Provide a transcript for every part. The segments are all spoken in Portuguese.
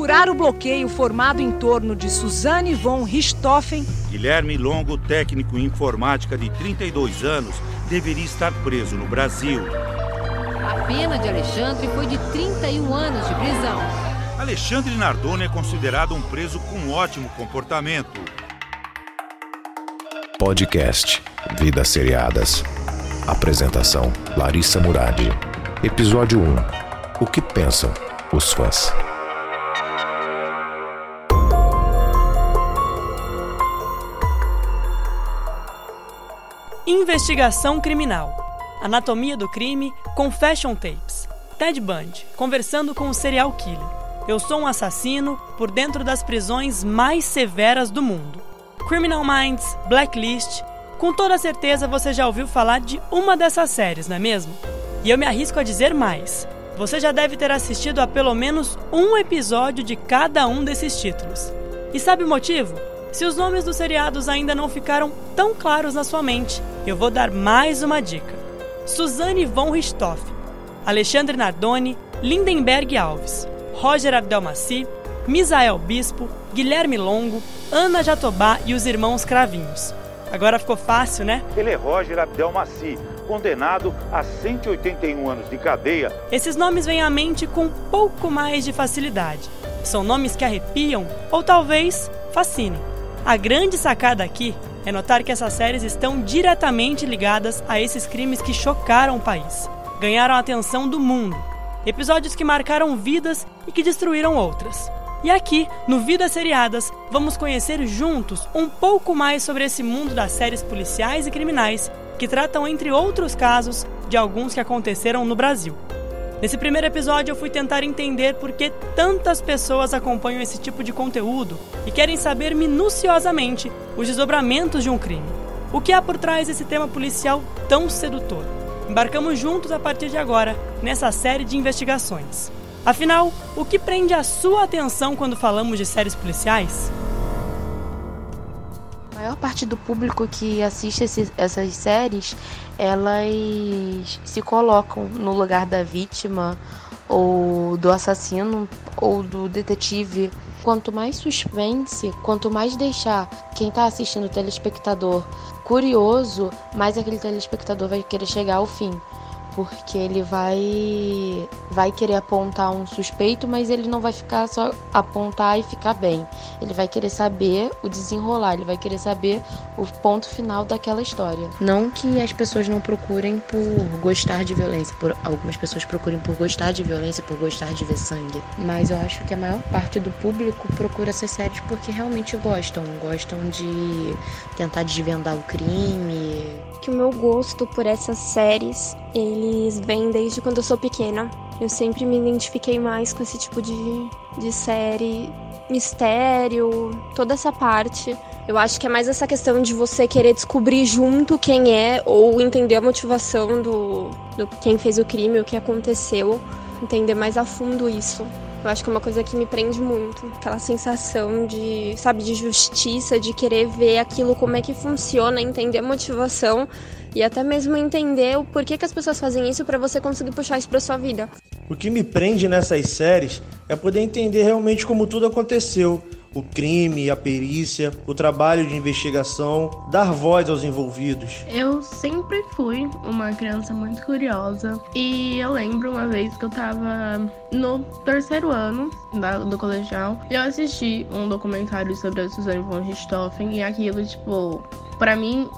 furar o bloqueio formado em torno de Suzanne von Richthofen, Guilherme Longo, técnico em informática de 32 anos, deveria estar preso no Brasil. A pena de Alexandre foi de 31 anos de prisão. Alexandre Nardoni é considerado um preso com ótimo comportamento. Podcast Vidas Seriadas. Apresentação Larissa Muradi. Episódio 1. O que pensam os fãs? Investigação Criminal. Anatomia do Crime Confession Tapes. Ted Bundy, conversando com o serial killer. Eu sou um assassino por dentro das prisões mais severas do mundo. Criminal Minds, Blacklist. Com toda certeza você já ouviu falar de uma dessas séries, não é mesmo? E eu me arrisco a dizer mais. Você já deve ter assistido a pelo menos um episódio de cada um desses títulos. E sabe o motivo? Se os nomes dos seriados ainda não ficaram tão claros na sua mente, eu vou dar mais uma dica. Suzanne von Richthofen, Alexandre Nardoni, Lindenberg Alves, Roger Abdelmaci, Misael Bispo, Guilherme Longo, Ana Jatobá e os irmãos Cravinhos. Agora ficou fácil, né? Ele é Roger Abdelmaci, condenado a 181 anos de cadeia. Esses nomes vêm à mente com um pouco mais de facilidade. São nomes que arrepiam ou talvez fascinem. A grande sacada aqui é notar que essas séries estão diretamente ligadas a esses crimes que chocaram o país, ganharam a atenção do mundo, episódios que marcaram vidas e que destruíram outras. E aqui, no Vidas Seriadas, vamos conhecer juntos um pouco mais sobre esse mundo das séries policiais e criminais, que tratam, entre outros casos, de alguns que aconteceram no Brasil. Nesse primeiro episódio, eu fui tentar entender por que tantas pessoas acompanham esse tipo de conteúdo e querem saber minuciosamente os desdobramentos de um crime. O que há por trás desse tema policial tão sedutor? Embarcamos juntos a partir de agora nessa série de investigações. Afinal, o que prende a sua atenção quando falamos de séries policiais? Parte do público que assiste esse, essas séries, elas se colocam no lugar da vítima ou do assassino ou do detetive. Quanto mais suspense, quanto mais deixar quem está assistindo o telespectador curioso, mais aquele telespectador vai querer chegar ao fim porque ele vai vai querer apontar um suspeito, mas ele não vai ficar só apontar e ficar bem. Ele vai querer saber o desenrolar, ele vai querer saber o ponto final daquela história. Não que as pessoas não procurem por gostar de violência, por algumas pessoas procurem por gostar de violência, por gostar de ver sangue, mas eu acho que a maior parte do público procura essas séries porque realmente gostam, gostam de tentar desvendar o crime. Que o meu gosto por essas séries eles vêm desde quando eu sou pequena. Eu sempre me identifiquei mais com esse tipo de, de série, mistério, toda essa parte. Eu acho que é mais essa questão de você querer descobrir junto quem é ou entender a motivação do, do quem fez o crime, o que aconteceu, entender mais a fundo isso. Eu acho que é uma coisa que me prende muito, aquela sensação de, sabe, de justiça, de querer ver aquilo como é que funciona, entender a motivação e até mesmo entender o porquê que as pessoas fazem isso para você conseguir puxar isso para sua vida. O que me prende nessas séries é poder entender realmente como tudo aconteceu o crime, a perícia, o trabalho de investigação, dar voz aos envolvidos. Eu sempre fui uma criança muito curiosa e eu lembro uma vez que eu tava no terceiro ano da, do colegial e eu assisti um documentário sobre a Suzanne von Richthofen e aquilo, tipo, para mim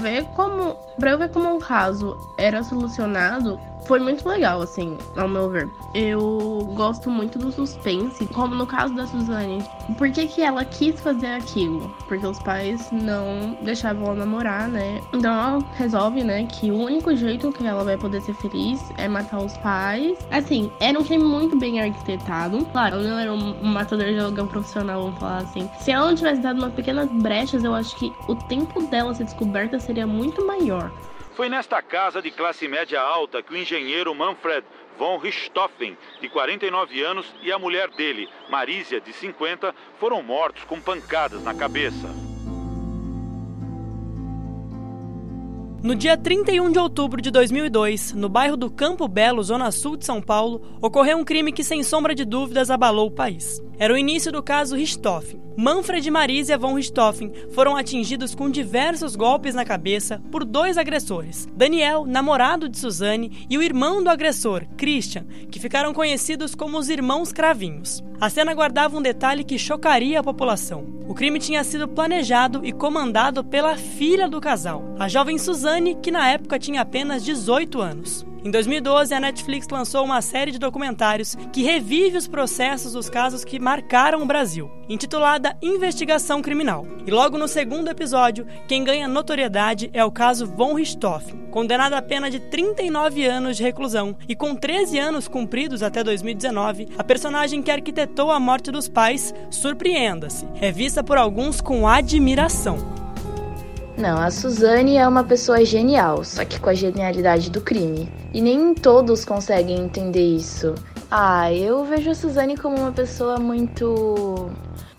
ver como. Pra eu ver como o caso era solucionado, foi muito legal, assim, ao meu ver. Eu gosto muito do suspense, como no caso da Suzane. Por que, que ela quis fazer aquilo? Porque os pais não deixavam ela namorar, né? Então ela resolve, né, que o único jeito que ela vai poder ser feliz é matar os pais. Assim, era um crime muito bem arquitetado. Claro, ela não era um matador de aluguel profissional, vamos falar assim. Se ela não tivesse dado umas pequenas brechas, eu acho que o tempo dela ser descoberta seria muito maior. Foi nesta casa de classe média alta que o engenheiro Manfred von Richthofen, de 49 anos, e a mulher dele, Marísia, de 50, foram mortos com pancadas na cabeça. No dia 31 de outubro de 2002, no bairro do Campo Belo, zona sul de São Paulo, ocorreu um crime que, sem sombra de dúvidas, abalou o país. Era o início do caso Richthofen. Manfred e Marisia von Richthofen foram atingidos com diversos golpes na cabeça por dois agressores, Daniel, namorado de Suzane, e o irmão do agressor, Christian, que ficaram conhecidos como os irmãos Cravinhos. A cena guardava um detalhe que chocaria a população. O crime tinha sido planejado e comandado pela filha do casal, a jovem Suzane, que na época tinha apenas 18 anos. Em 2012, a Netflix lançou uma série de documentários que revive os processos dos casos que marcaram o Brasil, intitulada Investigação Criminal. E logo no segundo episódio, quem ganha notoriedade é o caso Von Richthofen, condenado a pena de 39 anos de reclusão e com 13 anos cumpridos até 2019, a personagem que arquitetou a morte dos pais, surpreenda-se, é vista por alguns com admiração. Não, a Suzane é uma pessoa genial, só que com a genialidade do crime. E nem todos conseguem entender isso. Ah, eu vejo a Suzane como uma pessoa muito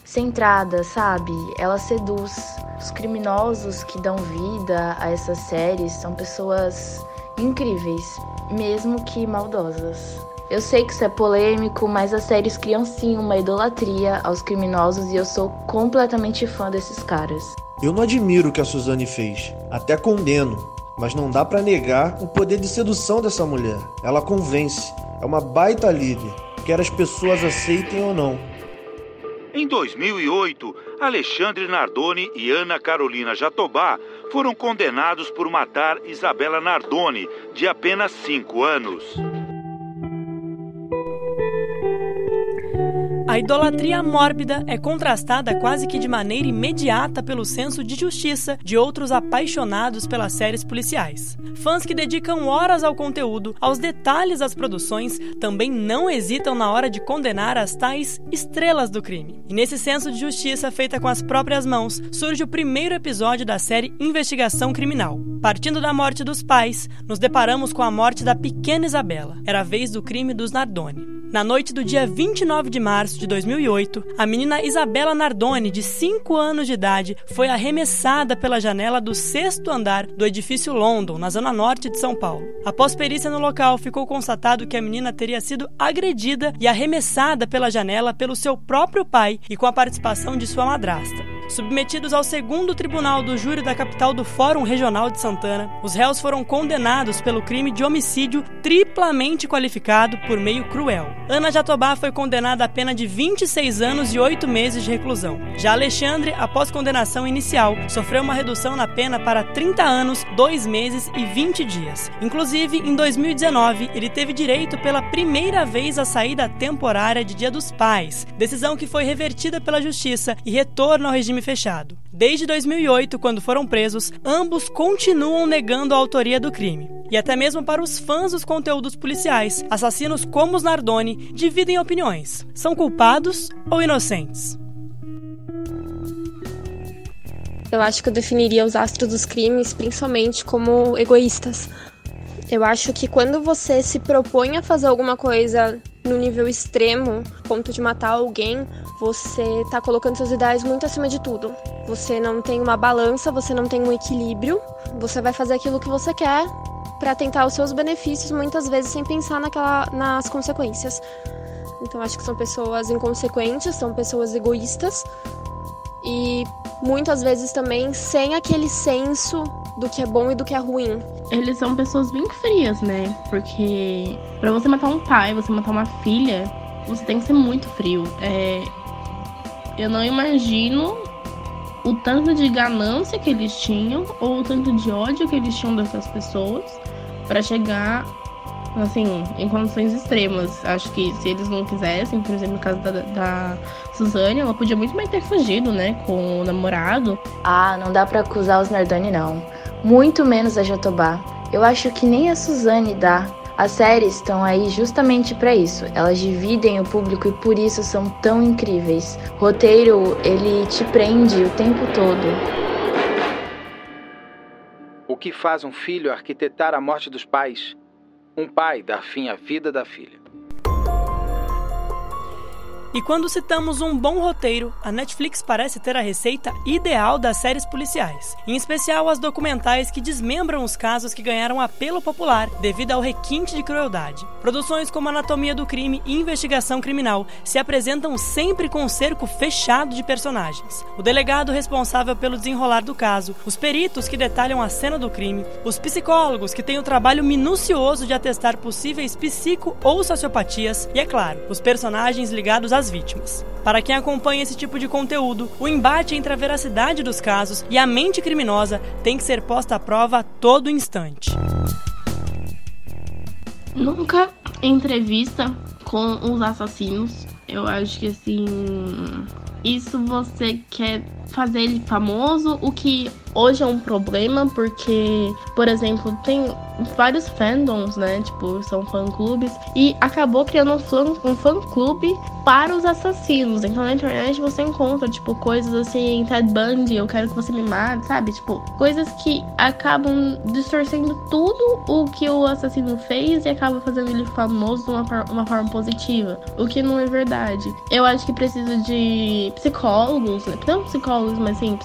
centrada, sabe? Ela seduz. Os criminosos que dão vida a essas séries são pessoas incríveis, mesmo que maldosas. Eu sei que isso é polêmico, mas as séries criam sim uma idolatria aos criminosos e eu sou completamente fã desses caras. Eu não admiro o que a Suzane fez, até condeno, mas não dá para negar o poder de sedução dessa mulher. Ela convence, é uma baita líder, quer as pessoas aceitem ou não. Em 2008, Alexandre Nardoni e Ana Carolina Jatobá foram condenados por matar Isabela Nardoni, de apenas 5 anos. A idolatria mórbida é contrastada quase que de maneira imediata pelo senso de justiça de outros apaixonados pelas séries policiais. Fãs que dedicam horas ao conteúdo, aos detalhes das produções, também não hesitam na hora de condenar as tais estrelas do crime. E nesse senso de justiça feita com as próprias mãos, surge o primeiro episódio da série Investigação Criminal. Partindo da morte dos pais, nos deparamos com a morte da pequena Isabela. Era a vez do crime dos Nardoni. Na noite do dia 29 de março de 2008, a menina Isabela Nardoni, de 5 anos de idade, foi arremessada pela janela do sexto andar do edifício London, na zona norte de São Paulo. Após perícia no local, ficou constatado que a menina teria sido agredida e arremessada pela janela pelo seu próprio pai e com a participação de sua madrasta. Submetidos ao segundo tribunal do júri da capital do Fórum Regional de Santana, os réus foram condenados pelo crime de homicídio triplamente qualificado por meio cruel. Ana Jatobá foi condenada a pena de 26 anos e 8 meses de reclusão. Já Alexandre, após condenação inicial, sofreu uma redução na pena para 30 anos, 2 meses e 20 dias. Inclusive, em 2019, ele teve direito pela primeira vez à saída temporária de Dia dos Pais, decisão que foi revertida pela Justiça e retorno ao regime fechado. Desde 2008, quando foram presos, ambos continuam negando a autoria do crime. E até mesmo para os fãs dos conteúdos policiais, assassinos como os Nardoni dividem opiniões. São culpados ou inocentes? Eu acho que eu definiria os astros dos crimes principalmente como egoístas. Eu acho que quando você se propõe a fazer alguma coisa no nível extremo, ponto de matar alguém, você tá colocando seus ideais muito acima de tudo. Você não tem uma balança, você não tem um equilíbrio, você vai fazer aquilo que você quer para tentar os seus benefícios, muitas vezes sem pensar naquela, nas consequências. Então acho que são pessoas inconsequentes, são pessoas egoístas e muitas vezes também sem aquele senso do que é bom e do que é ruim. Eles são pessoas bem frias, né? Porque para você matar um pai, você matar uma filha, você tem que ser muito frio. É... Eu não imagino o tanto de ganância que eles tinham ou o tanto de ódio que eles tinham dessas pessoas para chegar assim, em condições extremas. Acho que se eles não quisessem, por exemplo, no caso da, da Suzane, ela podia muito bem ter fugido, né, com o namorado. Ah, não dá para acusar os Nardoni, não muito menos a Jatobá. Eu acho que nem a Suzane dá. As séries estão aí justamente para isso. Elas dividem o público e por isso são tão incríveis. O roteiro, ele te prende o tempo todo. O que faz um filho arquitetar a morte dos pais? Um pai dar fim à vida da filha. E quando citamos um bom roteiro, a Netflix parece ter a receita ideal das séries policiais, em especial as documentais que desmembram os casos que ganharam apelo popular devido ao requinte de crueldade. Produções como Anatomia do Crime e Investigação Criminal se apresentam sempre com um cerco fechado de personagens. O delegado responsável pelo desenrolar do caso, os peritos que detalham a cena do crime, os psicólogos que têm o trabalho minucioso de atestar possíveis psico ou sociopatias e, é claro, os personagens ligados a das vítimas. Para quem acompanha esse tipo de conteúdo, o embate entre a veracidade dos casos e a mente criminosa tem que ser posta à prova a todo instante. Nunca entrevista com os assassinos. Eu acho que assim. Isso você quer fazer ele famoso, o que hoje é um problema, porque, por exemplo, tem vários fandoms, né? Tipo, são fã-clubes. E acabou criando um fã, um fã-clube para os assassinos. Então na internet você encontra, tipo, coisas assim, Ted Bundy, eu quero que você me mate, sabe? Tipo, coisas que acabam distorcendo tudo o que o assassino fez e acaba fazendo ele famoso de uma, uma forma positiva. O que não é verdade. Eu acho que precisa de psicólogos, né? não psicólogos, mas sim,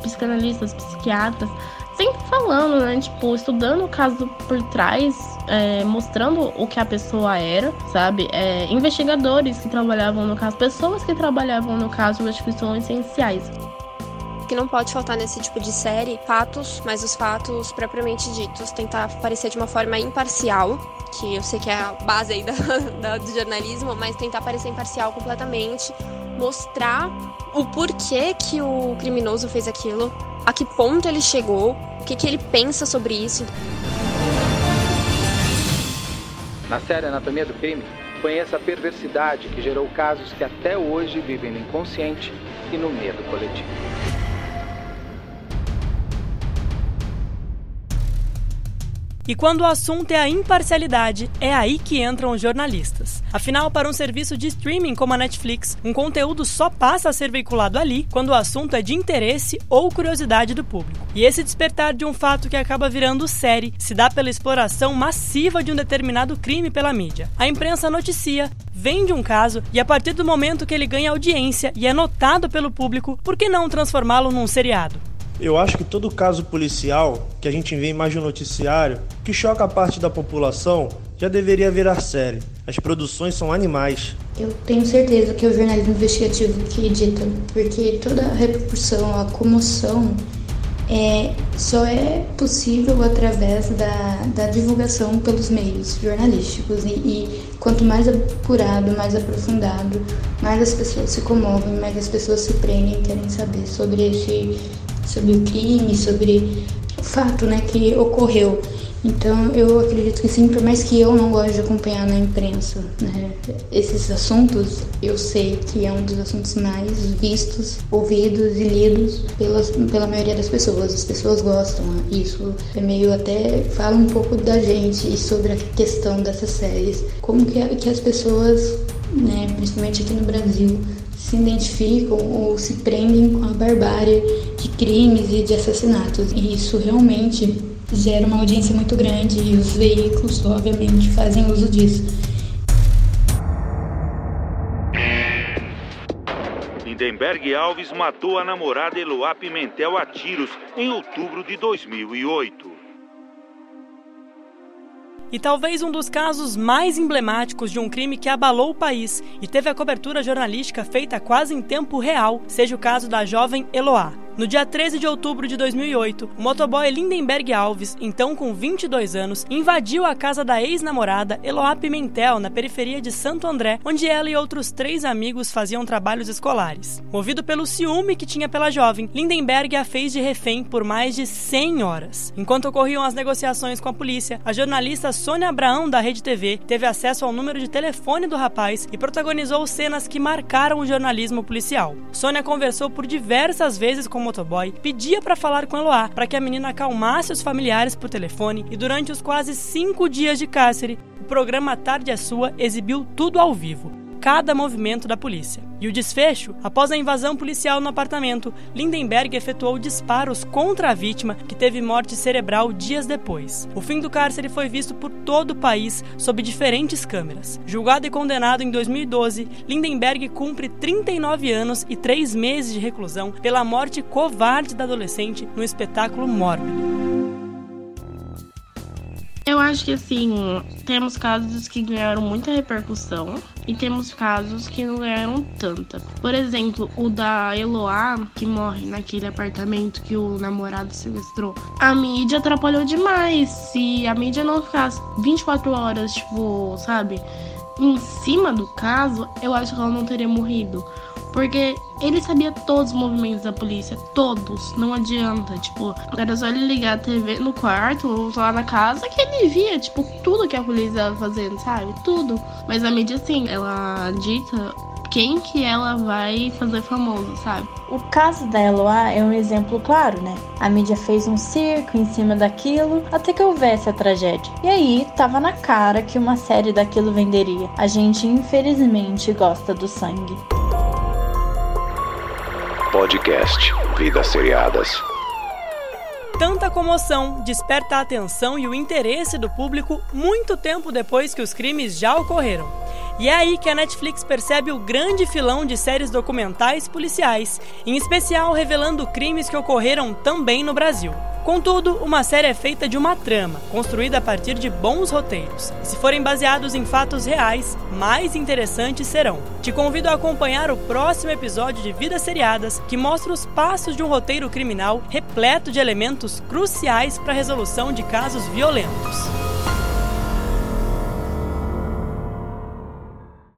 psicanalistas, psiquiatras, sempre falando, né? Tipo, estudando o caso por trás, é, mostrando o que a pessoa era, sabe? É, investigadores que trabalhavam no caso, pessoas que trabalhavam no caso, acho que são essenciais que não pode faltar nesse tipo de série fatos, mas os fatos propriamente ditos, tentar aparecer de uma forma imparcial, que eu sei que é a base aí da, da, do jornalismo, mas tentar aparecer imparcial completamente, mostrar o porquê que o criminoso fez aquilo, a que ponto ele chegou, o que, que ele pensa sobre isso. Na série Anatomia do Crime, conheça a perversidade que gerou casos que até hoje vivem no inconsciente e no medo coletivo. E quando o assunto é a imparcialidade, é aí que entram os jornalistas. Afinal, para um serviço de streaming como a Netflix, um conteúdo só passa a ser veiculado ali quando o assunto é de interesse ou curiosidade do público. E esse despertar de um fato que acaba virando série se dá pela exploração massiva de um determinado crime pela mídia. A imprensa noticia, vende um caso e a partir do momento que ele ganha audiência e é notado pelo público, por que não transformá-lo num seriado? Eu acho que todo caso policial que a gente vê mais no noticiário, que choca a parte da população, já deveria virar série. As produções são animais. Eu tenho certeza que é o jornalismo investigativo que edita, porque toda a repercussão, a comoção é, só é possível através da, da divulgação pelos meios jornalísticos. E, e, quanto mais apurado, mais aprofundado, mais as pessoas se comovem, mais as pessoas se prendem e querem saber sobre esse sobre o crime, sobre o fato né, que ocorreu. Então eu acredito que sim, por mais que eu não goste de acompanhar na imprensa né, esses assuntos, eu sei que é um dos assuntos mais vistos, ouvidos e lidos pelas, pela maioria das pessoas. As pessoas gostam. Né? Isso é meio até fala um pouco da gente e sobre a questão dessas séries. Como que, que as pessoas, né, principalmente aqui no Brasil, se identificam ou se prendem com a barbárie de crimes e de assassinatos. E isso realmente gera uma audiência muito grande e os veículos, obviamente, fazem uso disso. Lindenberg Alves matou a namorada Eloá Pimentel a tiros em outubro de 2008. E talvez um dos casos mais emblemáticos de um crime que abalou o país e teve a cobertura jornalística feita quase em tempo real seja o caso da jovem Eloá. No dia 13 de outubro de 2008, o motoboy Lindenberg Alves, então com 22 anos, invadiu a casa da ex-namorada Eloá Pimentel, na periferia de Santo André, onde ela e outros três amigos faziam trabalhos escolares. Movido pelo ciúme que tinha pela jovem, Lindenberg a fez de refém por mais de 100 horas. Enquanto ocorriam as negociações com a polícia, a jornalista Sônia Abraão, da Rede TV, teve acesso ao número de telefone do rapaz e protagonizou cenas que marcaram o jornalismo policial. Sônia conversou por diversas vezes com motoboy, pedia para falar com Eloá para que a menina acalmasse os familiares por telefone e durante os quase cinco dias de cárcere, o programa Tarde é Sua exibiu tudo ao vivo. Cada movimento da polícia. E o desfecho? Após a invasão policial no apartamento, Lindenberg efetuou disparos contra a vítima, que teve morte cerebral dias depois. O fim do cárcere foi visto por todo o país sob diferentes câmeras. Julgado e condenado em 2012, Lindenberg cumpre 39 anos e 3 meses de reclusão pela morte covarde da adolescente no espetáculo Mórbido. Eu acho que assim, temos casos que ganharam muita repercussão e temos casos que não ganharam tanta. Por exemplo, o da Eloá, que morre naquele apartamento que o namorado sequestrou. A mídia atrapalhou demais. Se a mídia não ficasse 24 horas, tipo, sabe, em cima do caso, eu acho que ela não teria morrido. Porque ele sabia todos os movimentos da polícia, todos, não adianta. Tipo, era só ele ligar a TV no quarto ou lá na casa que ele via, tipo, tudo que a polícia estava fazendo, sabe? Tudo. Mas a mídia, assim, ela dita quem que ela vai fazer famoso, sabe? O caso da Eloá é um exemplo claro, né? A mídia fez um circo em cima daquilo até que houvesse a tragédia. E aí, tava na cara que uma série daquilo venderia. A gente, infelizmente, gosta do sangue. Podcast Vidas Seriadas. Tanta comoção desperta a atenção e o interesse do público muito tempo depois que os crimes já ocorreram. E é aí que a Netflix percebe o grande filão de séries documentais policiais, em especial revelando crimes que ocorreram também no Brasil. Contudo, uma série é feita de uma trama, construída a partir de bons roteiros. E se forem baseados em fatos reais, mais interessantes serão. Te convido a acompanhar o próximo episódio de Vidas Seriadas, que mostra os passos de um roteiro criminal repleto de elementos cruciais para a resolução de casos violentos.